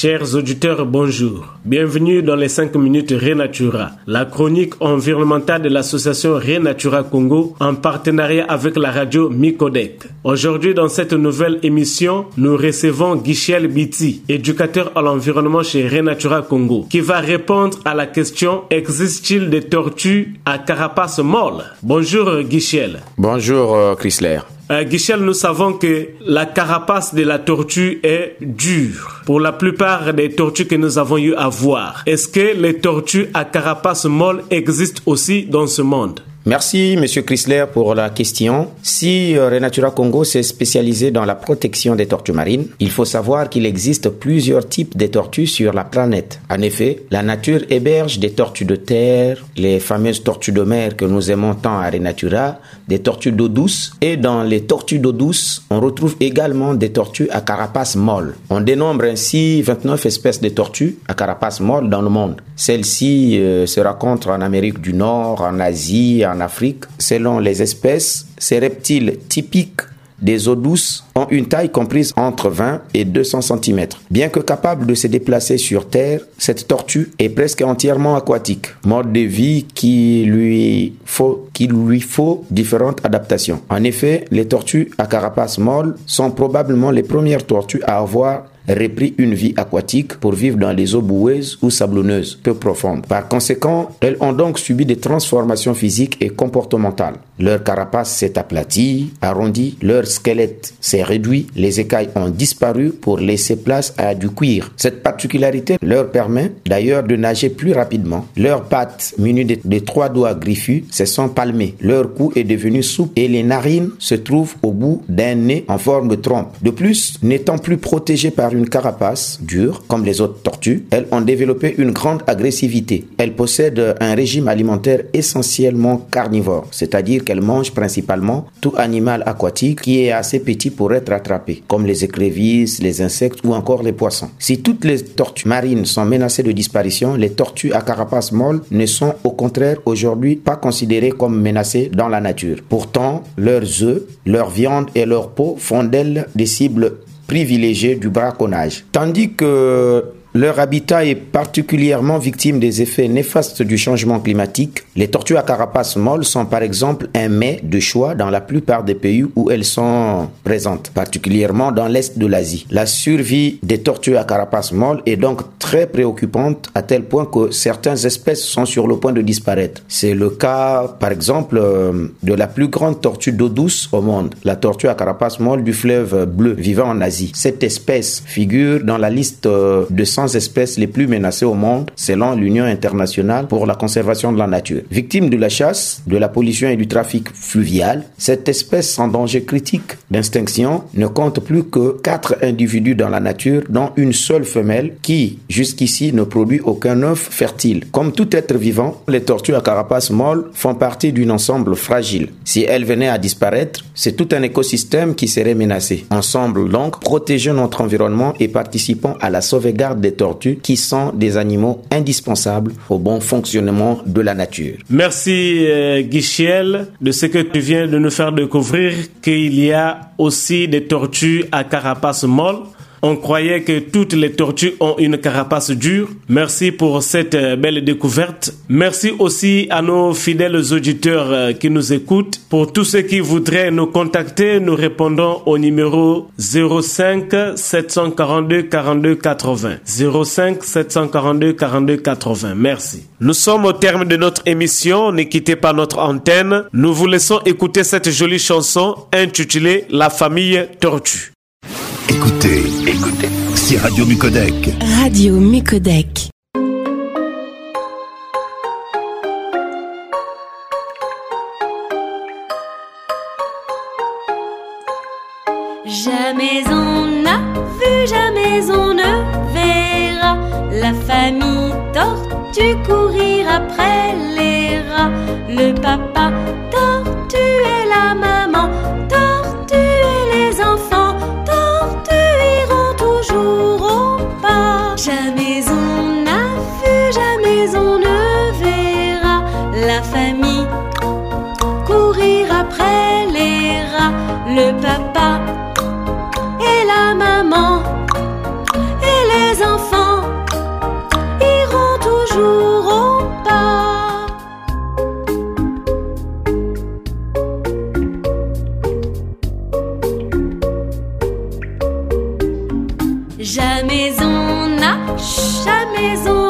Chers auditeurs, bonjour. Bienvenue dans les 5 minutes Renatura, la chronique environnementale de l'association Renatura Congo en partenariat avec la radio Micodec. Aujourd'hui, dans cette nouvelle émission, nous recevons Guichel Biti, éducateur à l'environnement chez Renatura Congo, qui va répondre à la question existe-t-il des tortues à carapace molle Bonjour Guichel. Bonjour euh, Chrysler. Euh, Guichel, nous savons que la carapace de la tortue est dure pour la plupart des tortues que nous avons eu à voir. Est-ce que les tortues à carapace molle existent aussi dans ce monde? Merci, Monsieur Chrysler, pour la question. Si euh, Renatura Congo s'est spécialisé dans la protection des tortues marines, il faut savoir qu'il existe plusieurs types de tortues sur la planète. En effet, la nature héberge des tortues de terre, les fameuses tortues de mer que nous aimons tant à Renatura, des tortues d'eau douce, et dans les tortues d'eau douce, on retrouve également des tortues à carapace molle. On dénombre ainsi 29 espèces de tortues à carapace molle dans le monde. Celles-ci euh, se rencontrent en Amérique du Nord, en Asie, en Afrique. Selon les espèces, ces reptiles typiques des eaux douces ont une taille comprise entre 20 et 200 cm. Bien que capable de se déplacer sur Terre, cette tortue est presque entièrement aquatique, mode de vie qui lui faut, qui lui faut différentes adaptations. En effet, les tortues à carapace molle sont probablement les premières tortues à avoir repris une vie aquatique pour vivre dans les eaux boueuses ou sablonneuses, peu profondes. Par conséquent, elles ont donc subi des transformations physiques et comportementales. Leur carapace s'est aplatie, arrondie, leur squelette s'est réduit, les écailles ont disparu pour laisser place à du cuir. Cette particularité leur permet d'ailleurs de nager plus rapidement. Leurs pattes, munies de, de trois doigts griffus, se sont Leur cou est devenu souple et les narines se trouvent au bout d'un nez en forme de trompe. De plus, n'étant plus protégées par une carapace dure, comme les autres tortues, elles ont développé une grande agressivité. Elles possèdent un régime alimentaire essentiellement carnivore, c'est-à-dire qu'elles mangent principalement tout animal aquatique qui est assez petit pour être attrapé, comme les écrevisses, les insectes ou encore les poissons. Si toutes les tortues marines sont menacées de disparition, les tortues à carapace molle ne sont au contraire aujourd'hui pas considérées comme menacées dans la nature. Pourtant, leurs œufs, leur viande et leur peau font d'elles des cibles privilégiées du braconnage. Tandis que leur habitat est particulièrement victime des effets néfastes du changement climatique. Les tortues à carapace molle sont par exemple un mets de choix dans la plupart des pays où elles sont présentes, particulièrement dans l'est de l'Asie. La survie des tortues à carapace molle est donc très préoccupante à tel point que certaines espèces sont sur le point de disparaître. C'est le cas par exemple de la plus grande tortue d'eau douce au monde, la tortue à carapace molle du fleuve bleu vivant en Asie. Cette espèce figure dans la liste de 100 espèces les plus menacées au monde selon l'Union internationale pour la conservation de la nature. Victime de la chasse, de la pollution et du trafic fluvial, cette espèce en danger critique d'extinction ne compte plus que 4 individus dans la nature, dont une seule femelle qui, jusqu'ici, ne produit aucun œuf fertile. Comme tout être vivant, les tortues à carapace molle font partie d'un ensemble fragile. Si elles venaient à disparaître, c'est tout un écosystème qui serait menacé. Ensemble donc, protégeons notre environnement et participons à la sauvegarde des tortues qui sont des animaux indispensables au bon fonctionnement de la nature. Merci euh, Guichel de ce que tu viens de nous faire découvrir qu'il y a aussi des tortues à carapace molle. On croyait que toutes les tortues ont une carapace dure. Merci pour cette belle découverte. Merci aussi à nos fidèles auditeurs qui nous écoutent. Pour tous ceux qui voudraient nous contacter, nous répondons au numéro 05 742 42 80. 05 742 42 80. Merci. Nous sommes au terme de notre émission. Ne quittez pas notre antenne. Nous vous laissons écouter cette jolie chanson intitulée La famille tortue. Écoutez, écoutez, c'est Radio Mucodec. Radio Mucodec. Jamais on n'a vu, jamais on ne verra La famille tortue courir après les rats. Le papa tortue et la maman tortue Courir après les rats, le papa et la maman et les enfants iront toujours au pas. Jamais on n'a, jamais on